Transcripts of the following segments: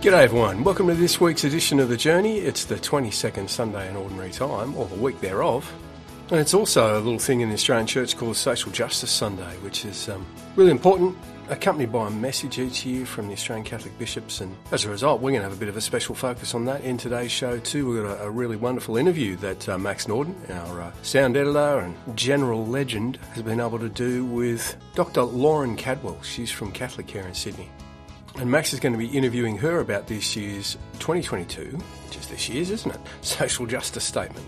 G'day everyone, welcome to this week's edition of The Journey. It's the 22nd Sunday in Ordinary Time, or the week thereof. And it's also a little thing in the Australian Church called Social Justice Sunday, which is um, really important, accompanied by a message each year from the Australian Catholic bishops. And as a result, we're going to have a bit of a special focus on that in today's show too. We've got a, a really wonderful interview that uh, Max Norden, our uh, sound editor and general legend, has been able to do with Dr. Lauren Kadwell. She's from Catholic Care in Sydney. And Max is going to be interviewing her about this year's 2022, which is this year's, isn't it? Social justice statement.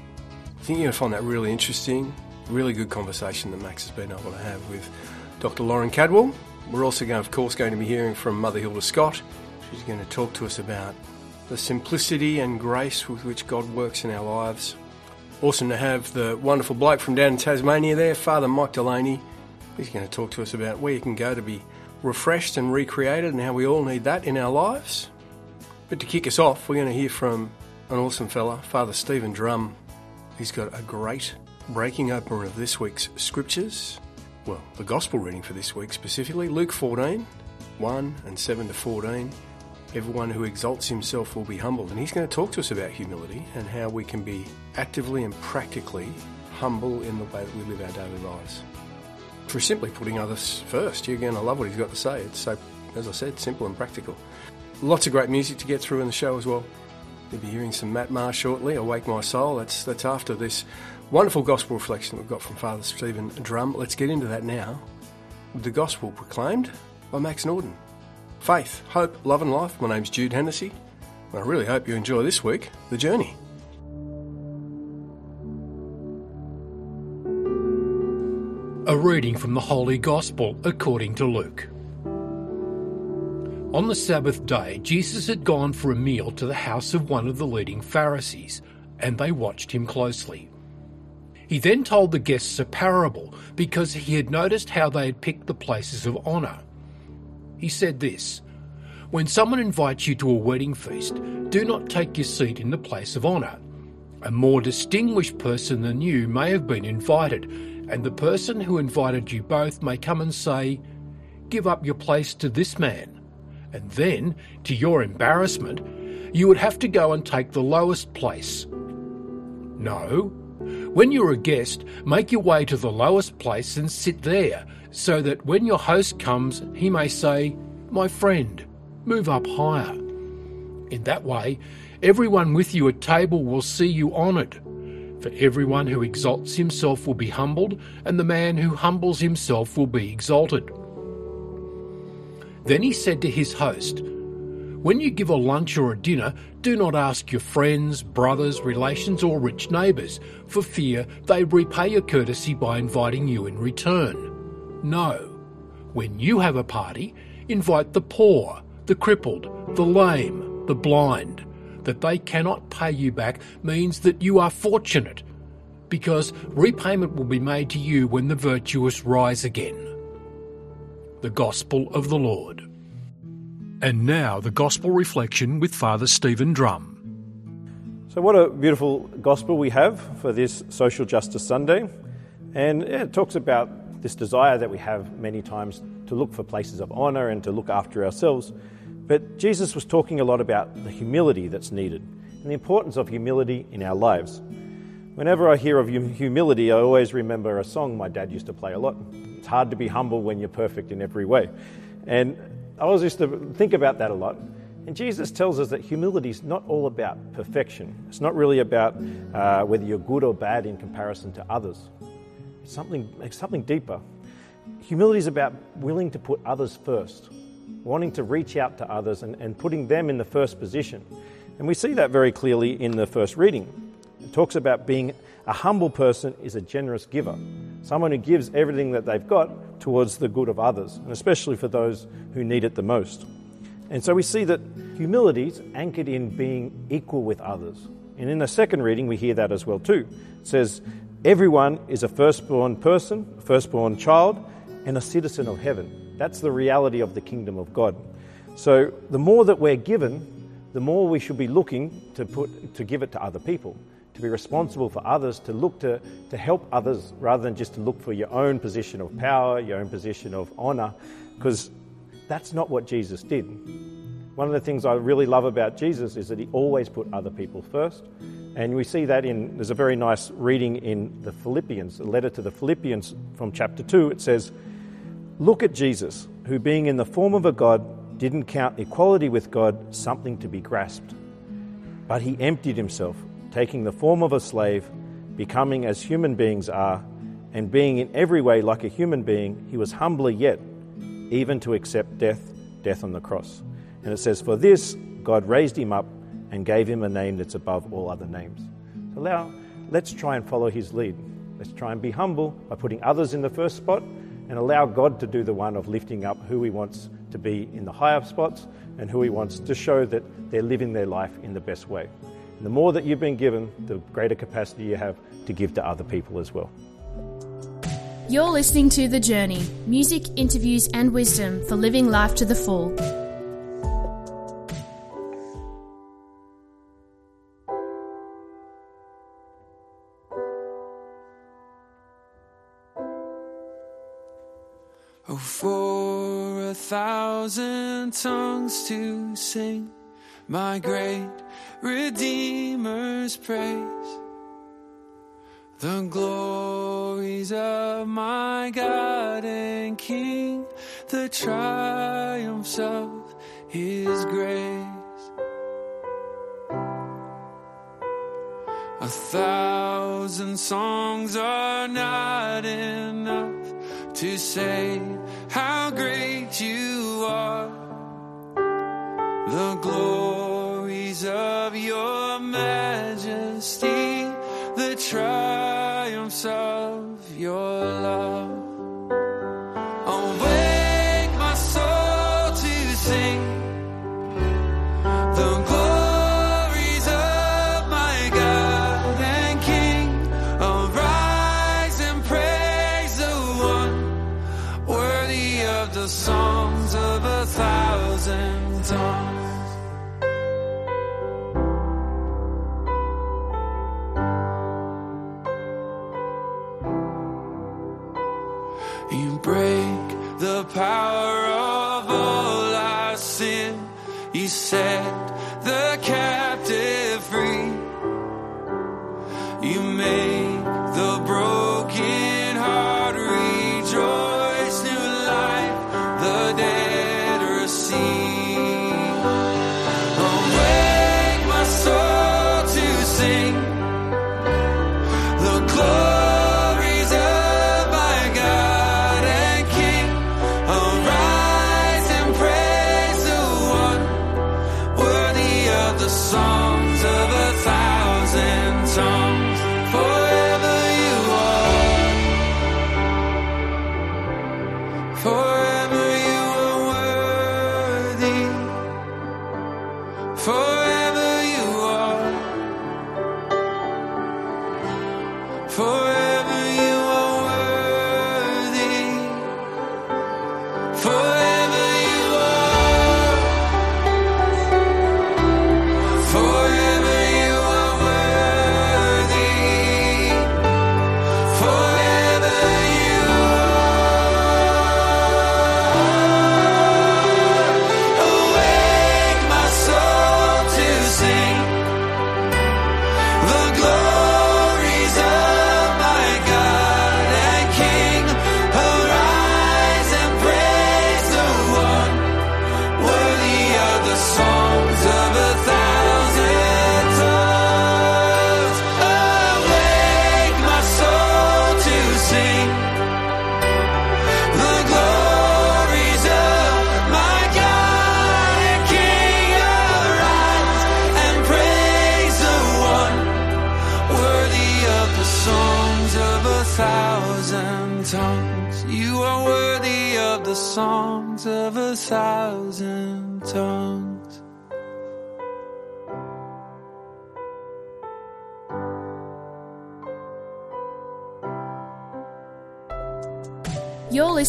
I think you're going to find that really interesting, really good conversation that Max has been able to have with Dr. Lauren Kadwell. We're also going, of course, going to be hearing from Mother Hilda Scott. She's going to talk to us about the simplicity and grace with which God works in our lives. Awesome to have the wonderful bloke from down in Tasmania there, Father Mike Delaney. He's going to talk to us about where you can go to be refreshed and recreated and how we all need that in our lives. But to kick us off, we're going to hear from an awesome fella, Father Stephen Drum. He's got a great breaking open of this week's scriptures. Well, the gospel reading for this week specifically, Luke 14, 1 and 7 to 14. Everyone who exalts himself will be humbled. And he's going to talk to us about humility and how we can be actively and practically humble in the way that we live our daily lives for simply putting others first. You're going to love what he's got to say. It's so, as I said, simple and practical. Lots of great music to get through in the show as well. You'll be hearing some Matt Maher shortly, Awake My Soul. That's, that's after this wonderful gospel reflection we've got from Father Stephen Drum. Let's get into that now. The gospel proclaimed by Max Norden. Faith, hope, love and life. My name's Jude Hennessy. and I really hope you enjoy this week, The Journey. A reading from the Holy Gospel according to Luke. On the Sabbath day, Jesus had gone for a meal to the house of one of the leading Pharisees, and they watched him closely. He then told the guests a parable because he had noticed how they had picked the places of honour. He said this When someone invites you to a wedding feast, do not take your seat in the place of honour. A more distinguished person than you may have been invited and the person who invited you both may come and say, Give up your place to this man. And then, to your embarrassment, you would have to go and take the lowest place. No. When you're a guest, make your way to the lowest place and sit there, so that when your host comes, he may say, My friend, move up higher. In that way, everyone with you at table will see you honoured for everyone who exalts himself will be humbled, and the man who humbles himself will be exalted. Then he said to his host, When you give a lunch or a dinner, do not ask your friends, brothers, relations, or rich neighbours, for fear they repay your courtesy by inviting you in return. No. When you have a party, invite the poor, the crippled, the lame, the blind that they cannot pay you back means that you are fortunate, because repayment will be made to you when the virtuous rise again. The Gospel of the Lord. And now the Gospel reflection with Father Stephen Drum. So, what a beautiful gospel we have for this Social Justice Sunday. And it talks about this desire that we have many times to look for places of honour and to look after ourselves. But Jesus was talking a lot about the humility that's needed and the importance of humility in our lives. Whenever I hear of humility, I always remember a song my dad used to play a lot. It's hard to be humble when you're perfect in every way. And I always used to think about that a lot. And Jesus tells us that humility is not all about perfection. It's not really about uh, whether you're good or bad in comparison to others. It's something, it's something deeper. Humility is about willing to put others first wanting to reach out to others and, and putting them in the first position. And we see that very clearly in the first reading. It talks about being a humble person is a generous giver, someone who gives everything that they've got towards the good of others, and especially for those who need it the most. And so we see that humility is anchored in being equal with others. And in the second reading, we hear that as well too. It says, Everyone is a firstborn person, firstborn child, and a citizen of heaven. That's the reality of the kingdom of God. So the more that we're given, the more we should be looking to put to give it to other people, to be responsible for others, to look to, to help others rather than just to look for your own position of power, your own position of honor, because that's not what Jesus did. One of the things I really love about Jesus is that he always put other people first. And we see that in, there's a very nice reading in the Philippians, a letter to the Philippians from chapter 2. It says, Look at Jesus, who being in the form of a God, didn't count equality with God something to be grasped. But he emptied himself, taking the form of a slave, becoming as human beings are, and being in every way like a human being, he was humbler yet, even to accept death, death on the cross. And it says, For this God raised him up and gave him a name that's above all other names. So now, let's try and follow his lead. Let's try and be humble by putting others in the first spot and allow God to do the one of lifting up who he wants to be in the higher spots and who he wants to show that they're living their life in the best way. And the more that you've been given, the greater capacity you have to give to other people as well. You're listening to The Journey music, interviews, and wisdom for living life to the full. Thousand tongues to sing my great Redeemer's praise, the glories of my God and King, the triumphs of His grace. A thousand songs are not enough to say how great you are. The glories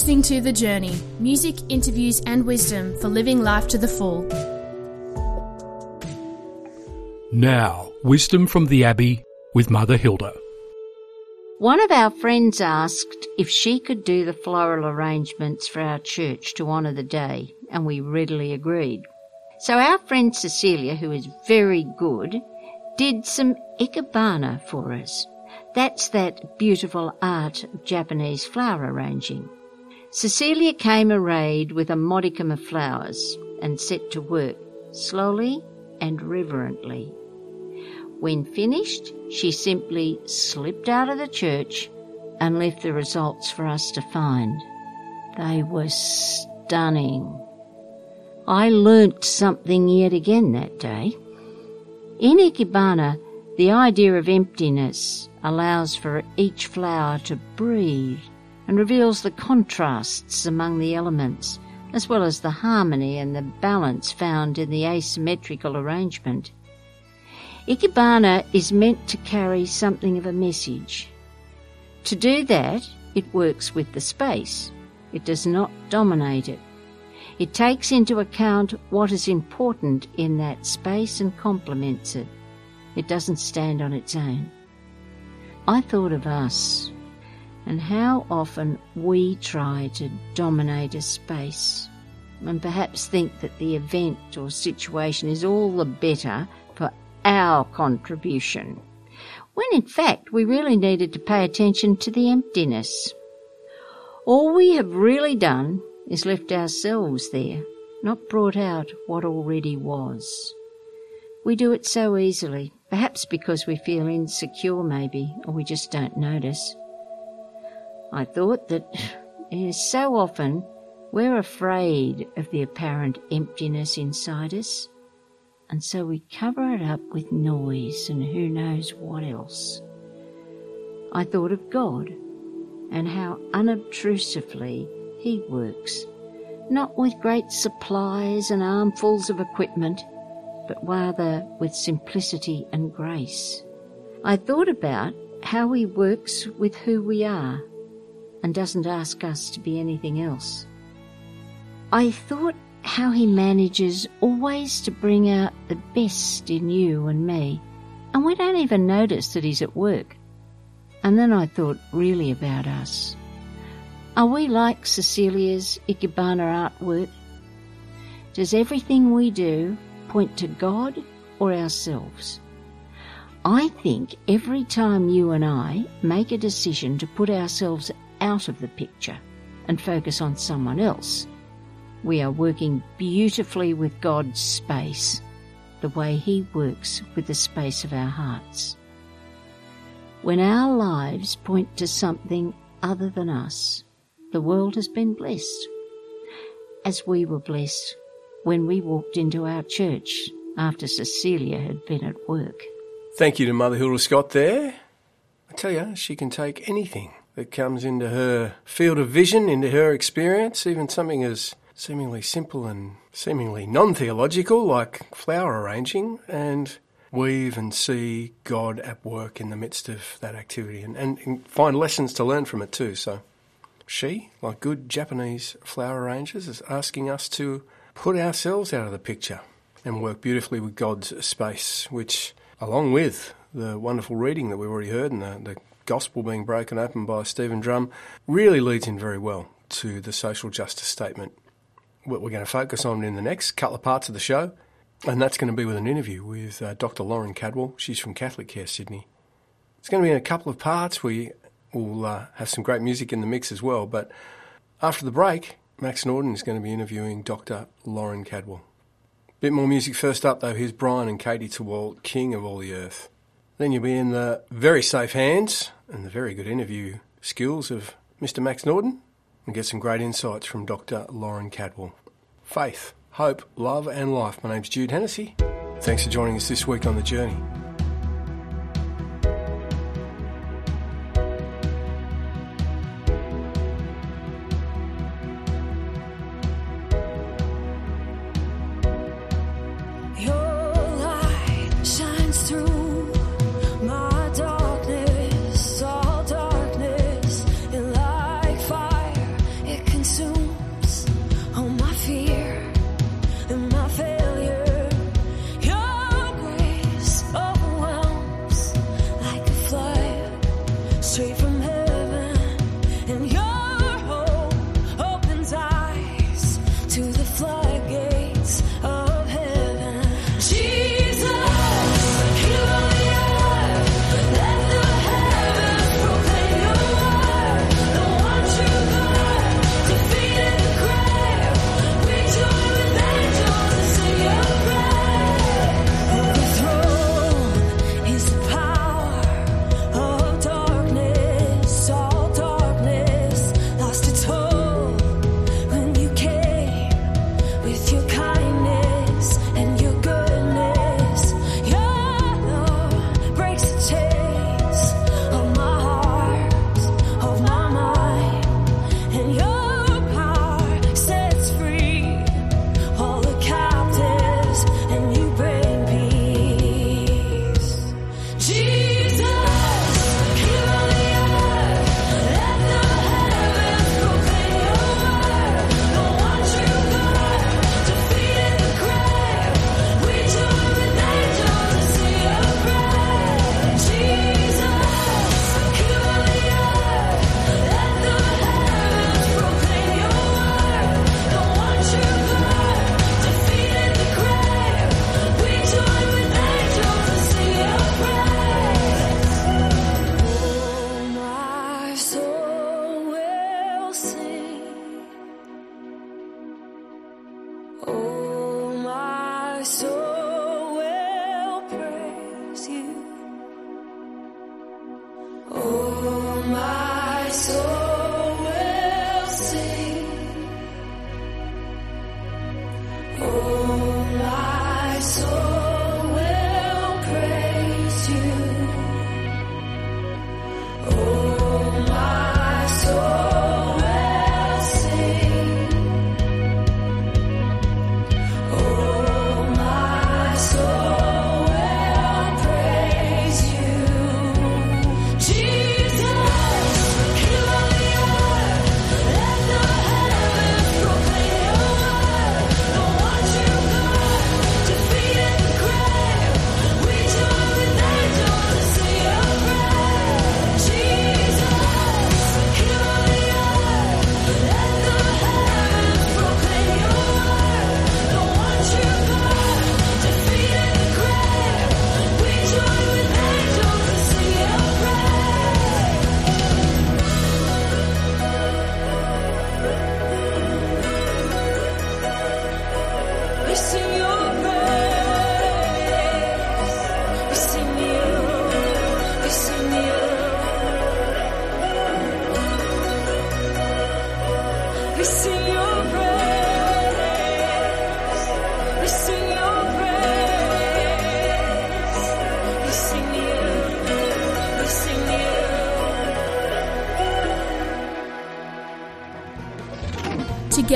listening to The Journey music, interviews, and wisdom for living life to the full. Now, wisdom from the Abbey with Mother Hilda. One of our friends asked if she could do the floral arrangements for our church to honour the day, and we readily agreed. So our friend Cecilia, who is very good, did some ikebana for us. That's that beautiful art of Japanese flower arranging. Cecilia came arrayed with a modicum of flowers and set to work, slowly and reverently. When finished, she simply slipped out of the church and left the results for us to find. They were stunning. I learnt something yet again that day. In Ikebana, the idea of emptiness allows for each flower to breathe and reveals the contrasts among the elements, as well as the harmony and the balance found in the asymmetrical arrangement. Ikebana is meant to carry something of a message. To do that, it works with the space. It does not dominate it. It takes into account what is important in that space and complements it. It doesn't stand on its own. I thought of us and how often we try to dominate a space and perhaps think that the event or situation is all the better for our contribution, when in fact we really needed to pay attention to the emptiness. All we have really done is left ourselves there, not brought out what already was. We do it so easily, perhaps because we feel insecure, maybe, or we just don't notice. I thought that eh, so often we're afraid of the apparent emptiness inside us, and so we cover it up with noise and who knows what else. I thought of God and how unobtrusively He works, not with great supplies and armfuls of equipment, but rather with simplicity and grace. I thought about how He works with who we are and doesn't ask us to be anything else. I thought how he manages always to bring out the best in you and me, and we don't even notice that he's at work. And then I thought really about us. Are we like Cecilia's Ikebana artwork? Does everything we do point to God or ourselves? I think every time you and I make a decision to put ourselves out of the picture and focus on someone else, we are working beautifully with God's space, the way He works with the space of our hearts. When our lives point to something other than us, the world has been blessed. As we were blessed when we walked into our church after Cecilia had been at work. Thank you to Mother Hilda Scott there. I tell you, she can take anything that comes into her field of vision, into her experience, even something as seemingly simple and seemingly non theological like flower arranging, and weave and see God at work in the midst of that activity and, and find lessons to learn from it too. So she, like good Japanese flower arrangers, is asking us to put ourselves out of the picture and work beautifully with God's space, which, along with the wonderful reading that we've already heard and the, the gospel being broken open by Stephen Drum, really leads in very well to the social justice statement. What we're going to focus on in the next couple of parts of the show, and that's going to be with an interview with uh, Dr. Lauren Kadwell. She's from Catholic Care Sydney. It's going to be in a couple of parts. We will uh, have some great music in the mix as well. But after the break, Max Norden is going to be interviewing Dr. Lauren Kadwell. Bit more music first up, though. Here's Brian and Katie Torwalt, King of All the Earth. Then you'll be in the very safe hands and the very good interview skills of Mr. Max Norden and get some great insights from Dr. Lauren Kadwell. Faith, hope, love, and life. My name's Jude Hennessy. Thanks for joining us this week on The Journey.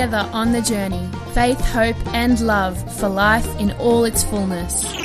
together on the journey faith, hope, and love for life in all its fullness.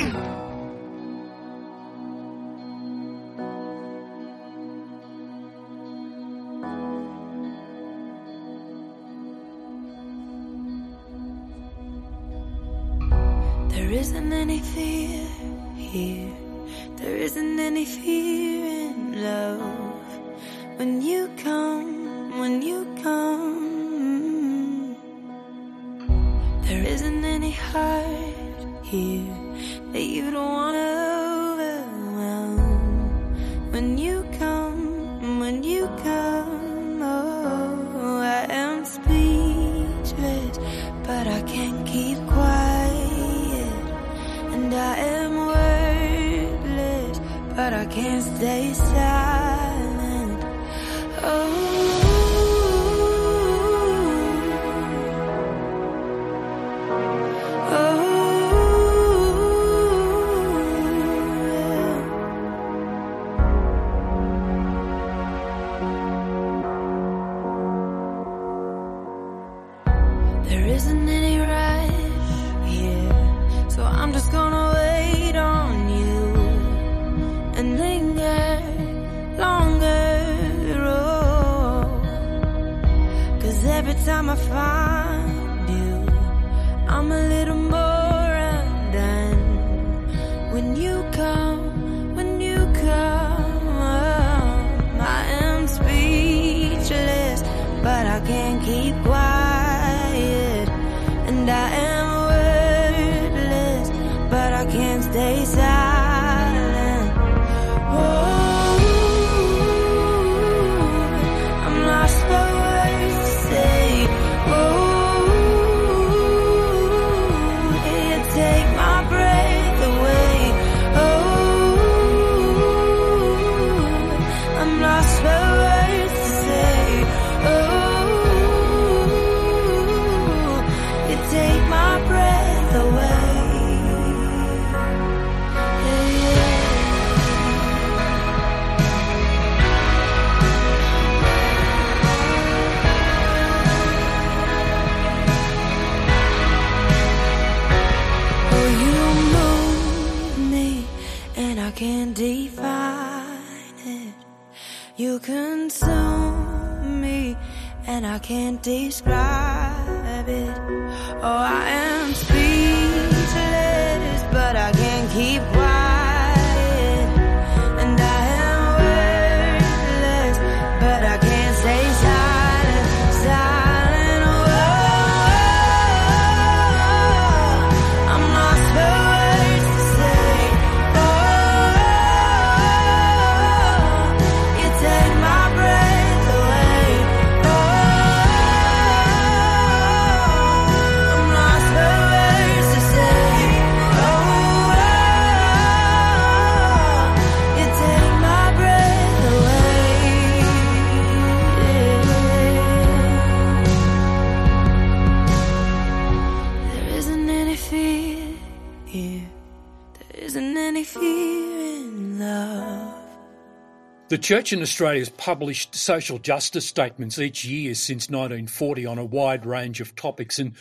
The Church in Australia has published social justice statements each year since 1940 on a wide range of topics, and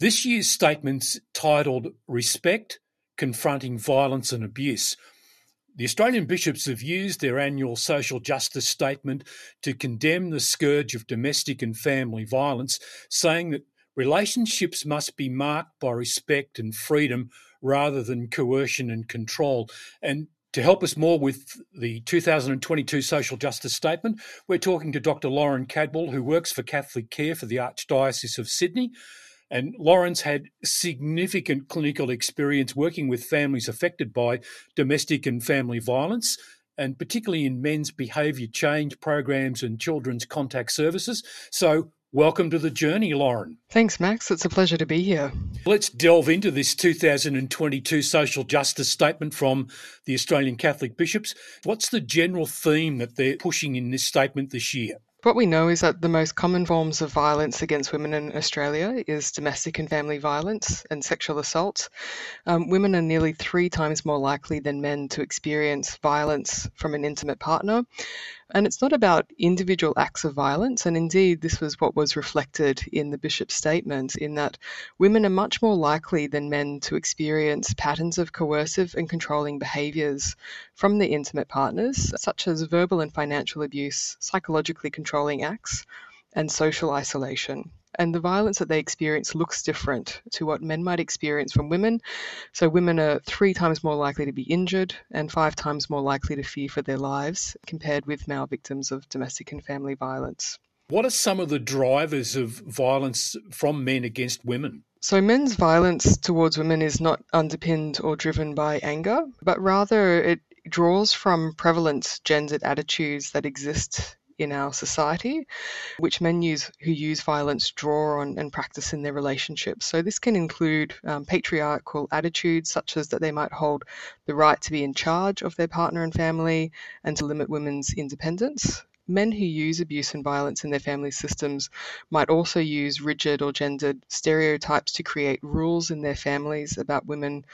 this year's statement's titled Respect Confronting Violence and Abuse. The Australian bishops have used their annual social justice statement to condemn the scourge of domestic and family violence, saying that relationships must be marked by respect and freedom rather than coercion and control. And to help us more with the 2022 Social Justice Statement, we're talking to Dr. Lauren Kadwell, who works for Catholic Care for the Archdiocese of Sydney. And Lauren's had significant clinical experience working with families affected by domestic and family violence, and particularly in men's behaviour change programs and children's contact services. So, welcome to the journey, Lauren. Thanks, Max. It's a pleasure to be here. Let's delve into this 2022 social justice statement from the Australian Catholic bishops. What's the general theme that they're pushing in this statement this year? What we know is that the most common forms of violence against women in Australia is domestic and family violence and sexual assault. Um, women are nearly three times more likely than men to experience violence from an intimate partner. And it's not about individual acts of violence. And indeed, this was what was reflected in the bishop's statement in that women are much more likely than men to experience patterns of coercive and controlling behaviours from their intimate partners, such as verbal and financial abuse, psychologically controlling acts, and social isolation. And the violence that they experience looks different to what men might experience from women. So, women are three times more likely to be injured and five times more likely to fear for their lives compared with male victims of domestic and family violence. What are some of the drivers of violence from men against women? So, men's violence towards women is not underpinned or driven by anger, but rather it draws from prevalent gendered attitudes that exist in our society, which men use who use violence draw on and practice in their relationships. So this can include um, patriarchal attitudes, such as that they might hold the right to be in charge of their partner and family, and to limit women's independence. Men who use abuse and violence in their family systems might also use rigid or gendered stereotypes to create rules in their families about women,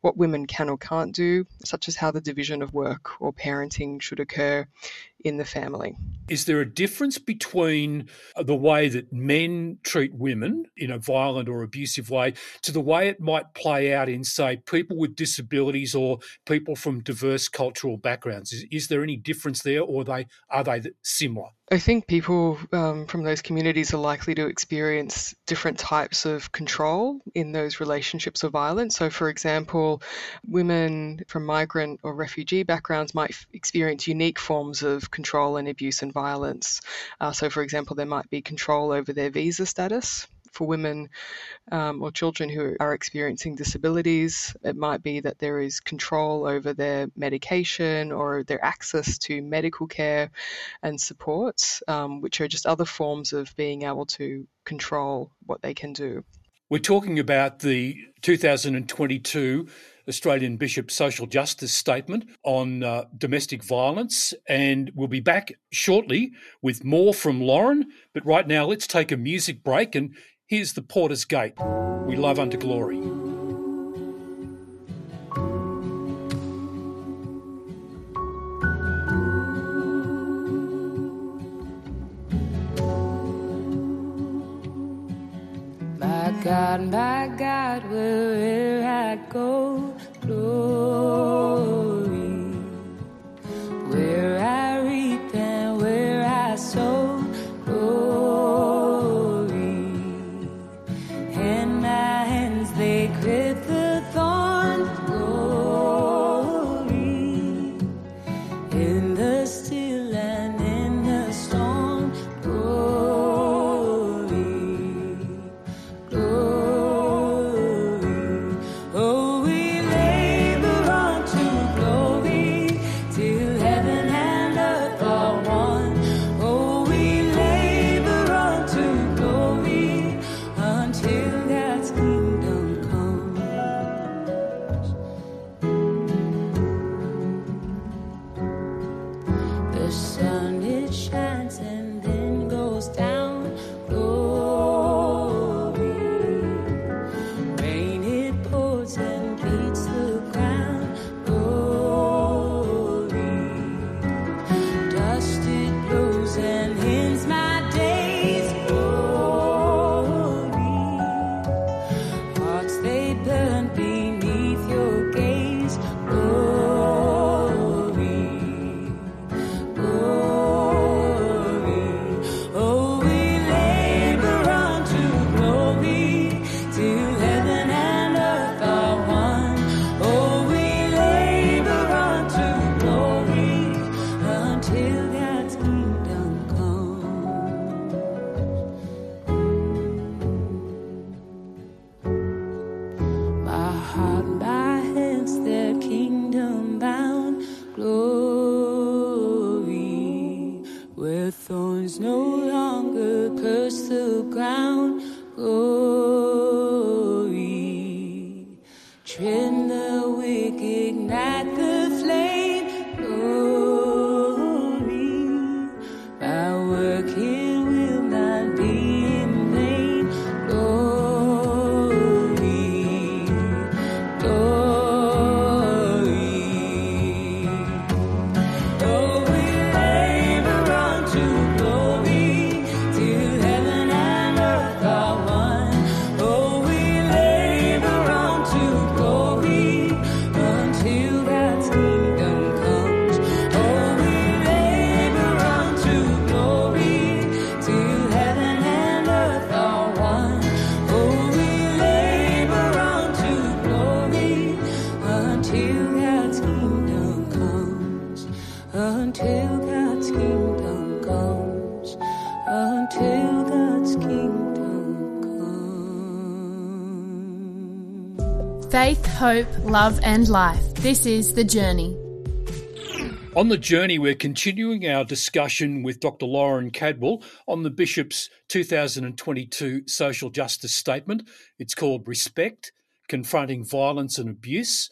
what women can or can't do, such as how the division of work or parenting should occur in the family. Is there a difference between the way that men treat women in a violent or abusive way to the way it might play out in, say, people with disabilities or people from diverse cultural backgrounds? Is, is there any difference there, or are they are they similar? I think people um, from those communities are likely to experience different types of control in those relationships of violence. So, for example, women from migrant or refugee backgrounds might experience unique forms of control and abuse and violence. Uh, so, for example, there might be control over their visa status. For women um, or children who are experiencing disabilities, it might be that there is control over their medication or their access to medical care and supports, um, which are just other forms of being able to control what they can do. We're talking about the 2022 Australian Bishop Social Justice Statement on uh, domestic violence, and we'll be back shortly with more from Lauren. But right now, let's take a music break, and here's the Porter's Gate. We love unto glory. God, my God, where will I go? Glory, heart by hands that kingdom bound. Glory, hope, love, and life. This is The Journey. On the journey, we're continuing our discussion with Dr. Lauren Kadwell on the Bishop's 2022 social justice statement. It's called Respect Confronting Violence and Abuse.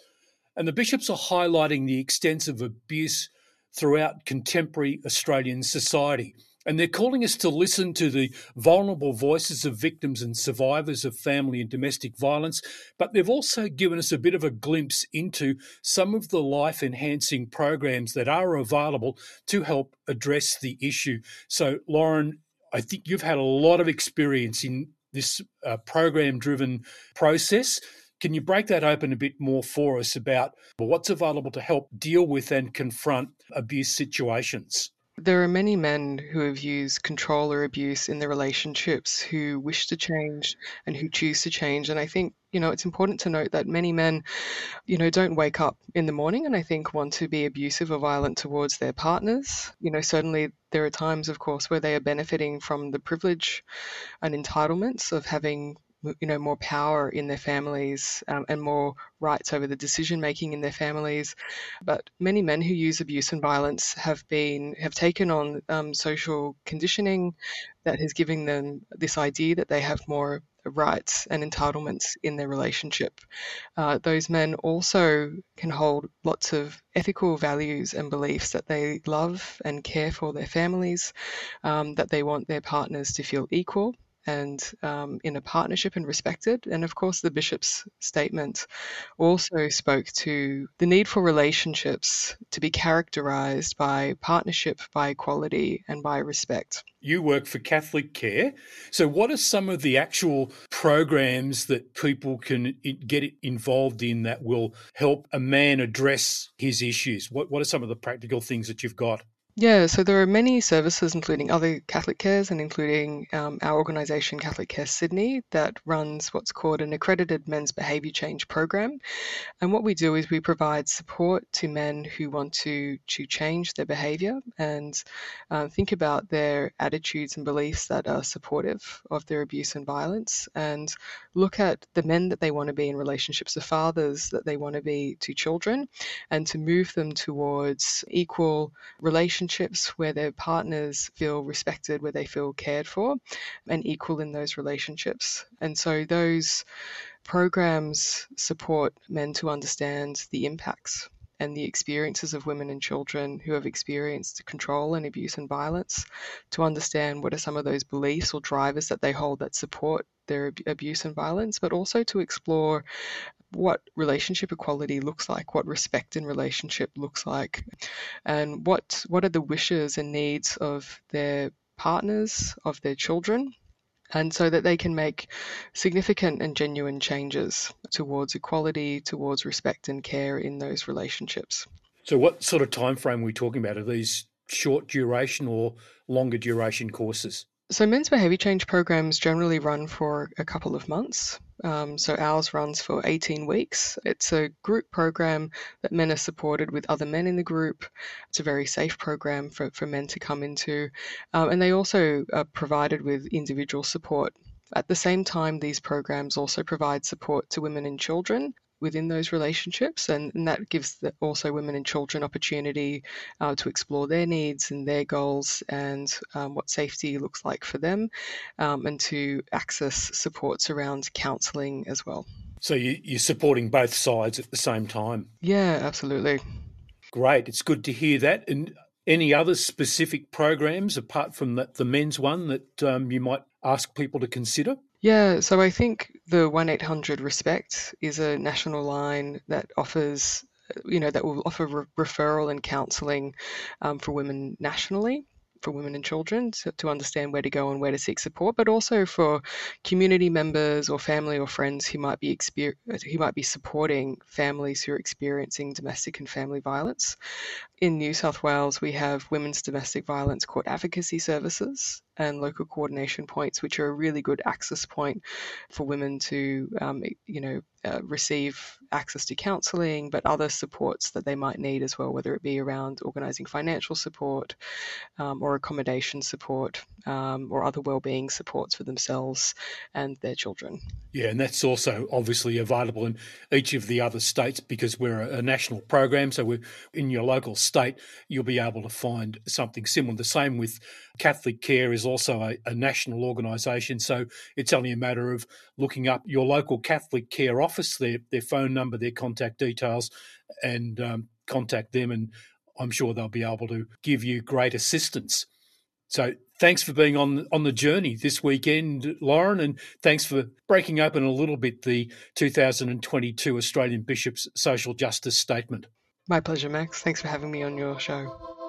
And the bishops are highlighting the extensive abuse throughout contemporary Australian society. And they're calling us to listen to the vulnerable voices of victims and survivors of family and domestic violence. But they've also given us a bit of a glimpse into some of the life enhancing programs that are available to help address the issue. So, Lauren, I think you've had a lot of experience in this uh, program driven process. Can you break that open a bit more for us about what's available to help deal with and confront abuse situations? There are many men who have used control or abuse in their relationships who wish to change and who choose to change. And I think, you know, it's important to note that many men, you know, don't wake up in the morning and I think want to be abusive or violent towards their partners. You know, certainly there are times, of course, where they are benefiting from the privilege and entitlements of having you know more power in their families um, and more rights over the decision making in their families but many men who use abuse and violence have been have taken on um, social conditioning that has given them this idea that they have more rights and entitlements in their relationship. Uh, those men also can hold lots of ethical values and beliefs that they love and care for their families, um, that they want their partners to feel equal and um, in a partnership and respected. And of course, the bishop's statement also spoke to the need for relationships to be characterized by partnership, by equality, and by respect. You work for Catholic Care. So, what are some of the actual programs that people can get involved in that will help a man address his issues? What, what are some of the practical things that you've got? Yeah, so there are many services, including other Catholic Cares and including um, our organisation, Catholic Care Sydney, that runs what's called an accredited men's behaviour change program. And what we do is we provide support to men who want to, to change their behaviour and uh, think about their attitudes and beliefs that are supportive of their abuse and violence and look at the men that they want to be in relationships, the fathers that they want to be to children, and to move them towards equal relationships where their partners feel respected, where they feel cared for, and equal in those relationships. And so those programs support men to understand the impacts and the experiences of women and children who have experienced control and abuse and violence, to understand what are some of those beliefs or drivers that they hold that support their abuse and violence, but also to explore what relationship equality looks like, what respect in relationship looks like, and what what are the wishes and needs of their partners, of their children, and so that they can make significant and genuine changes towards equality, towards respect and care in those relationships. So, what sort of time frame are we talking about? Are these short duration or longer duration courses? So, men's behaviour change programs generally run for a couple of months. Um, so, ours runs for 18 weeks. It's a group program that men are supported with other men in the group. It's a very safe program for, for men to come into. Um, and they also are provided with individual support. At the same time, these programs also provide support to women and children within those relationships, and, and that gives the, also women and children opportunity uh, to explore their needs and their goals and um, what safety looks like for them, um, and to access supports around counselling as well. So you, you're supporting both sides at the same time. Yeah, absolutely. Great. It's good to hear that. And any other specific programs apart from the, the men's one that um, you might ask people to consider? Yeah, so I think the 1 800 Respect is a national line that offers, you know, that will offer re- referral and counselling um, for women nationally. For women and children to, to understand where to go and where to seek support, but also for community members or family or friends who might be exper- who might be supporting families who are experiencing domestic and family violence. In New South Wales, we have women's domestic violence court advocacy services and local coordination points, which are a really good access point for women to, um, you know, uh, receive access to counselling, but other supports that they might need as well, whether it be around organising financial support um, or accommodation support um, or other wellbeing supports for themselves and their children. Yeah, and that's also obviously available in each of the other states because we're a, national program. So we're in your local state, you'll be able to find something similar. The same with Catholic Care is also a, a national organisation. So it's only a matter of looking up your local Catholic Care office, their their phone number, their contact details, and um, contact them. And I'm sure they'll be able to give you great assistance. So thanks for being on on the journey this weekend, Lauren, and thanks for breaking open a little bit the 2022 Australian Bishops' Social Justice Statement. My pleasure, Max. Thanks for having me on your show.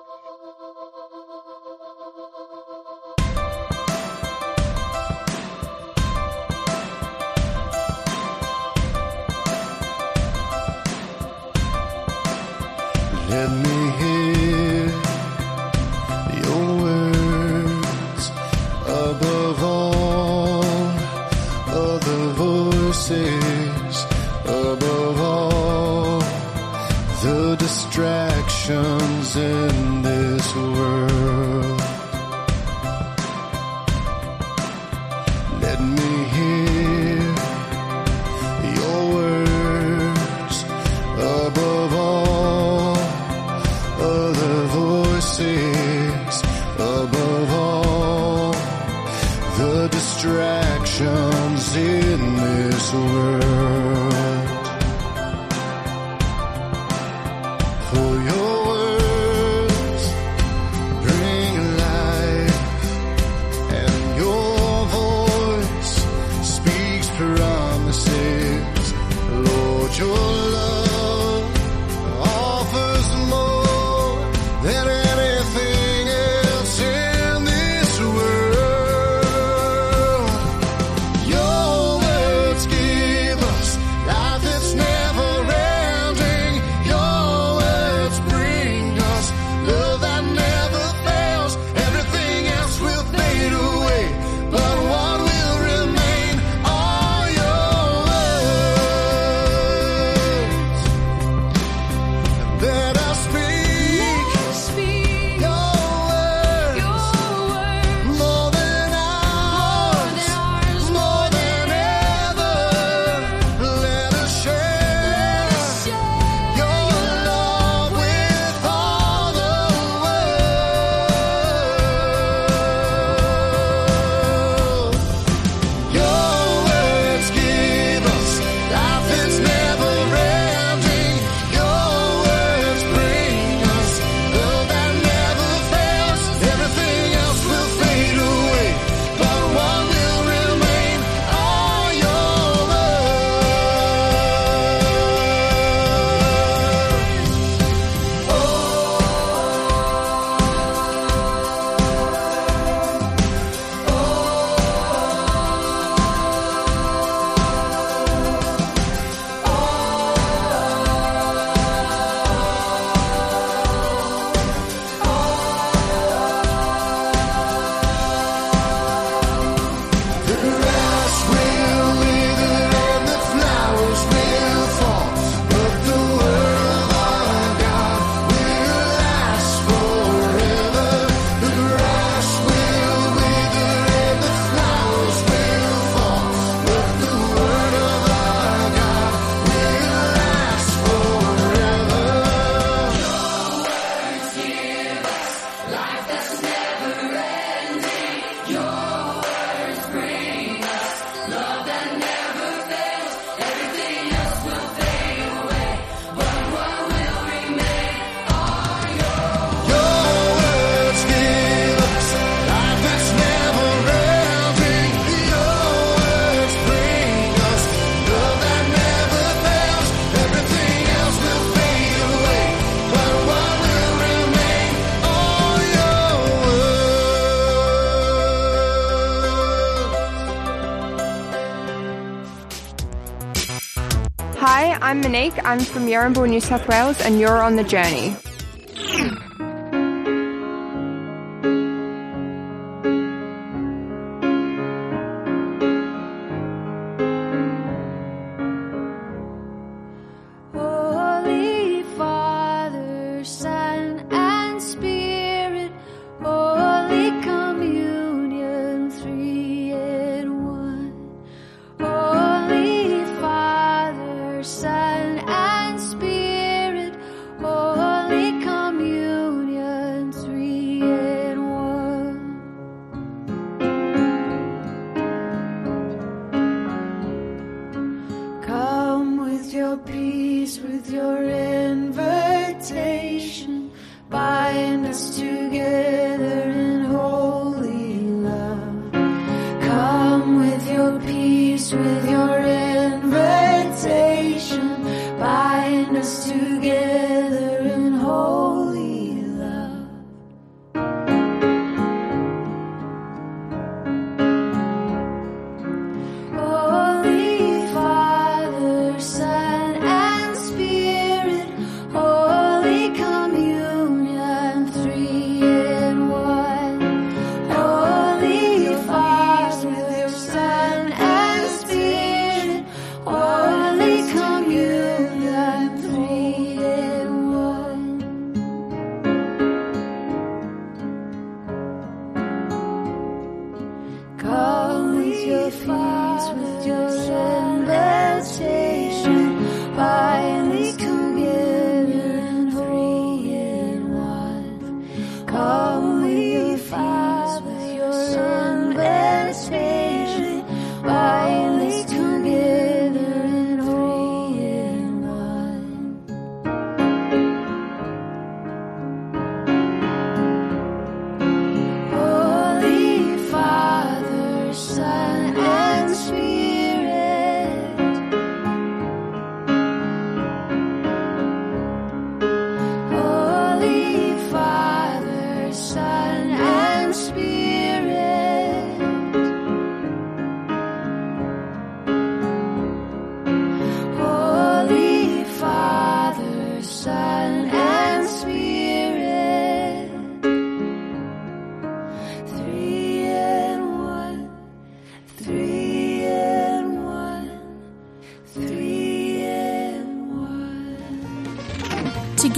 I'm from Yarrambil, New South Wales, and you're on the journey.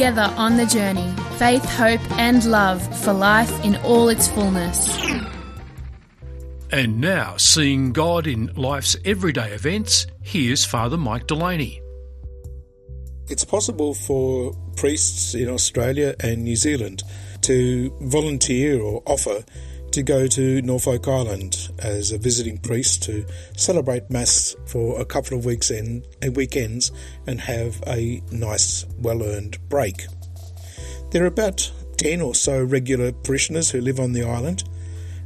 Together on the journey, faith, hope, and love for life in all its fullness. And now, seeing God in life's everyday events, here's Father Mike Delaney. It's possible for priests in Australia and New Zealand to volunteer or offer to go to Norfolk Island as a visiting priest to celebrate Mass for a couple of weeks and eh, weekends and have a nice, well earned break. There are about 10 or so regular parishioners who live on the island,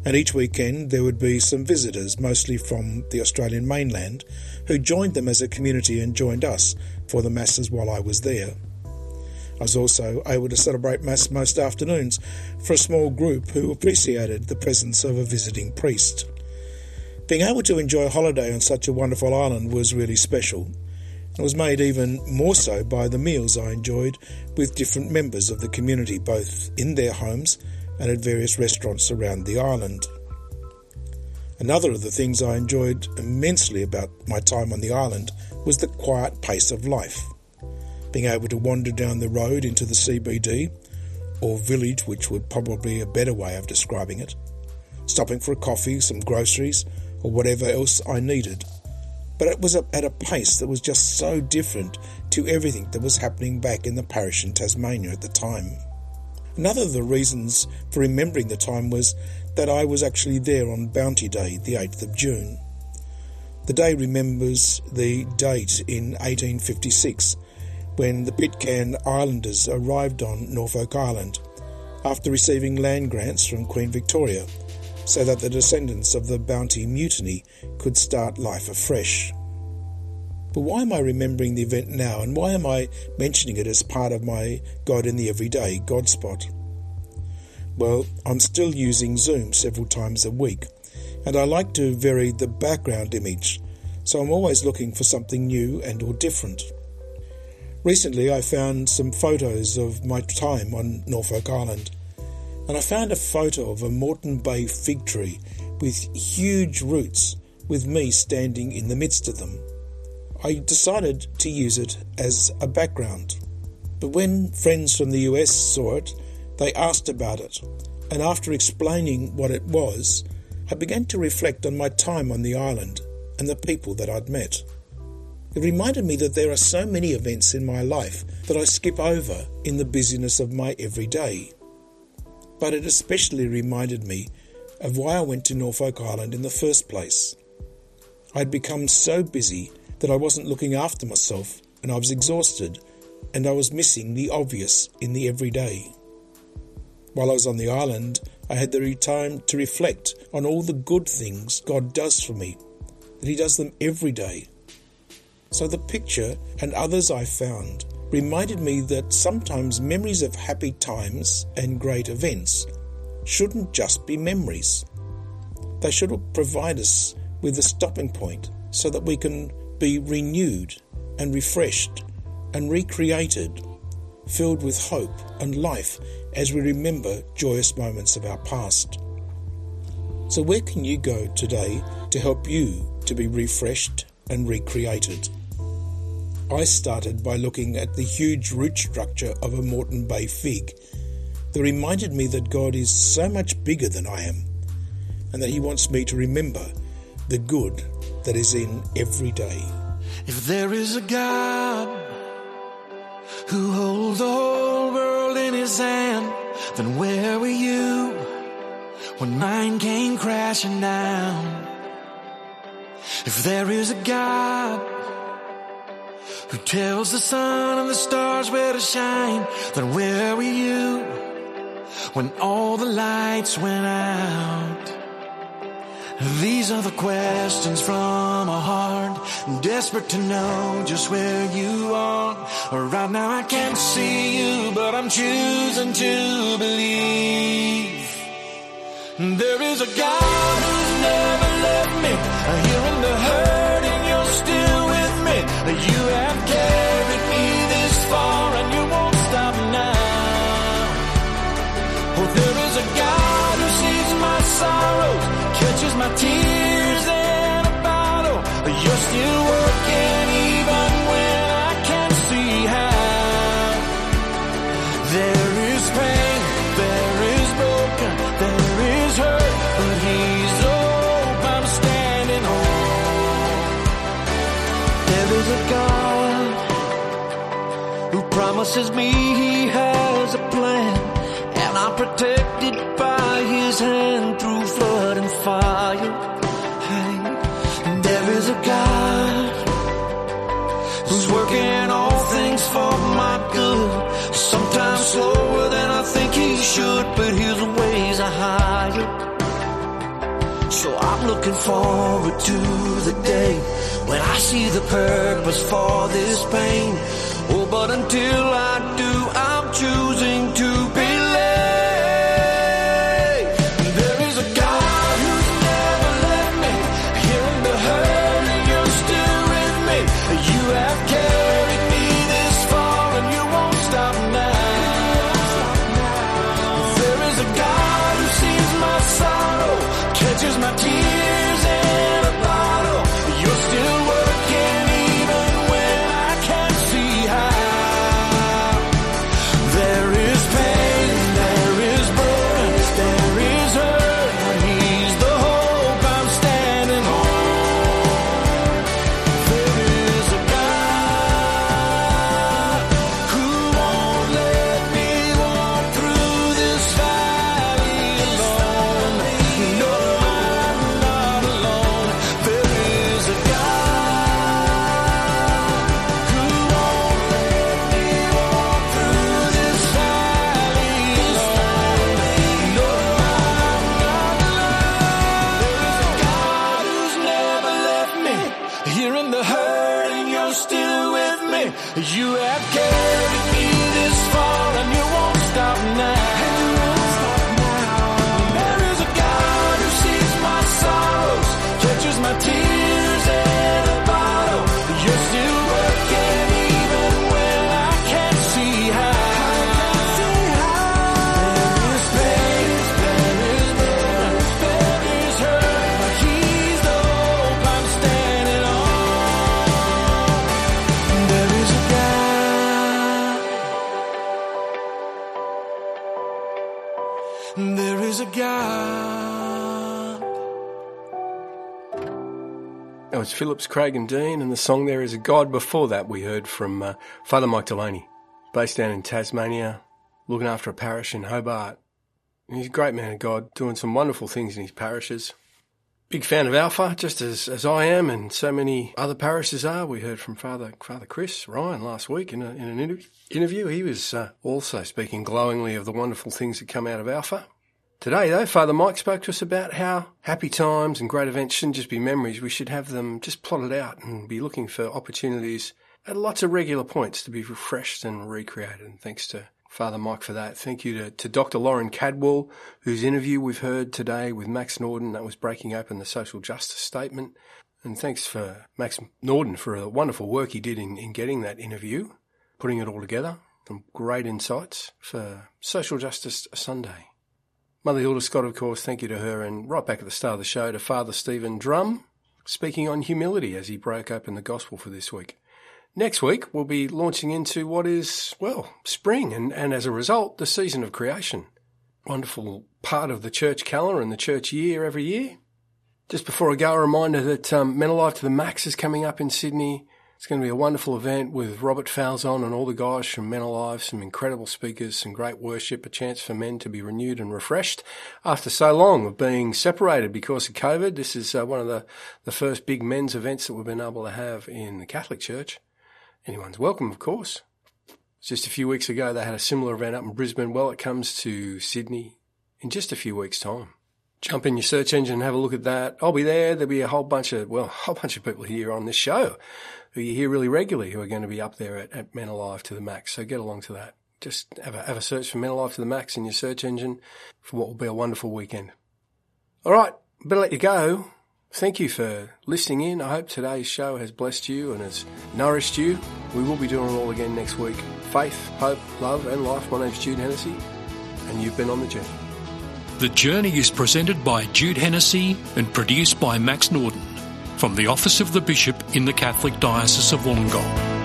and each weekend there would be some visitors, mostly from the Australian mainland, who joined them as a community and joined us for the Masses while I was there. I was also able to celebrate Mass most afternoons for a small group who appreciated the presence of a visiting priest. Being able to enjoy a holiday on such a wonderful island was really special. It was made even more so by the meals I enjoyed with different members of the community, both in their homes and at various restaurants around the island. Another of the things I enjoyed immensely about my time on the island was the quiet pace of life. Being able to wander down the road into the CBD, or village, which would probably be a better way of describing it, stopping for a coffee, some groceries, or whatever else I needed. But it was at a pace that was just so different to everything that was happening back in the parish in Tasmania at the time. Another of the reasons for remembering the time was that I was actually there on Bounty Day, the 8th of June. The day remembers the date in 1856 when the Pitcairn Islanders arrived on Norfolk Island after receiving land grants from Queen Victoria so that the descendants of the Bounty Mutiny could start life afresh. But why am I remembering the event now and why am I mentioning it as part of my God in the Everyday God spot? Well, I'm still using Zoom several times a week and I like to vary the background image so I'm always looking for something new and or different. Recently, I found some photos of my time on Norfolk Island, and I found a photo of a Moreton Bay fig tree with huge roots, with me standing in the midst of them. I decided to use it as a background, but when friends from the US saw it, they asked about it, and after explaining what it was, I began to reflect on my time on the island and the people that I'd met. It reminded me that there are so many events in my life that I skip over in the busyness of my everyday. But it especially reminded me of why I went to Norfolk Island in the first place. I'd become so busy that I wasn't looking after myself and I was exhausted and I was missing the obvious in the everyday. While I was on the island, I had the time to reflect on all the good things God does for me, that He does them every day. So the picture and others I found reminded me that sometimes memories of happy times and great events shouldn't just be memories. They should provide us with a stopping point so that we can be renewed and refreshed and recreated, filled with hope and life as we remember joyous moments of our past. So, where can you go today to help you to be refreshed and recreated? I started by looking at the huge root structure of a Moreton Bay fig that reminded me that God is so much bigger than I am and that He wants me to remember the good that is in every day. If there is a God who holds the whole world in his hand, then where were you when mine came crashing down? If there is a God who tells the sun and the stars where to shine, then where were you when all the lights went out? These are the questions from a heart desperate to know just where you are. Right now I can't see you, but I'm choosing to believe. There is a God promises me He has a plan, and I'm protected by His hand through flood and fire. Hey, and there is a God who's working all things for my good. Sometimes slower than I think he should, but his ways are higher. So I'm looking forward to the day when I see the purpose for this pain. Oh, but until That was Phillips, Craig and Dean, and the song There Is a God. Before that, we heard from uh, Father Mike Delaney, based down in Tasmania, looking after a parish in Hobart. And he's a great man of God, doing some wonderful things in his parishes. Big fan of Alpha, just as, as I am, and so many other parishes are. We heard from Father Father Chris Ryan last week in, a, in an inter- interview. He was uh, also speaking glowingly of the wonderful things that come out of Alpha. Today, though, Father Mike spoke to us about how happy times and great events shouldn't just be memories. We should have them just plotted out and be looking for opportunities at lots of regular points to be refreshed and recreated. And thanks to Father Mike for that. Thank you to, to Dr. Lauren Kadwell, whose interview we've heard today with Max Norden. That was breaking open the social justice statement. And thanks for Max Norden for the wonderful work he did in, in getting that interview, putting it all together. Some great insights for Social Justice Sunday. Mother Hilda Scott, of course, thank you to her, and right back at the start of the show to Father Stephen Drum, speaking on humility as he broke open the gospel for this week. Next week, we'll be launching into what is, well, spring, and, and as a result, the season of creation. Wonderful part of the church calendar and the church year every year. Just before I go, a reminder that um, Men Alive to the Max is coming up in Sydney. It's going to be a wonderful event with Robert Falzon and all the guys from Men Alive, some incredible speakers, some great worship, a chance for men to be renewed and refreshed after so long of being separated because of COVID. This is uh, one of the, the first big men's events that we've been able to have in the Catholic Church. Anyone's welcome, of course. Just a few weeks ago, they had a similar event up in Brisbane. Well, it comes to Sydney in just a few weeks' time. Jump in your search engine and have a look at that. I'll be there. There'll be a whole bunch of, well, a whole bunch of people here on this show who you hear really regularly who are going to be up there at, at Men Alive to the Max. So get along to that. Just have a, have a search for Men Alive to the Max in your search engine for what will be a wonderful weekend. All right, better let you go. Thank you for listening in. I hope today's show has blessed you and has nourished you. We will be doing it all again next week. Faith, hope, love, and life. My name's Jude Hennessy, and you've been on the journey. The Journey is presented by Jude Hennessy and produced by Max Norden from the Office of the Bishop in the Catholic Diocese of Wollongong.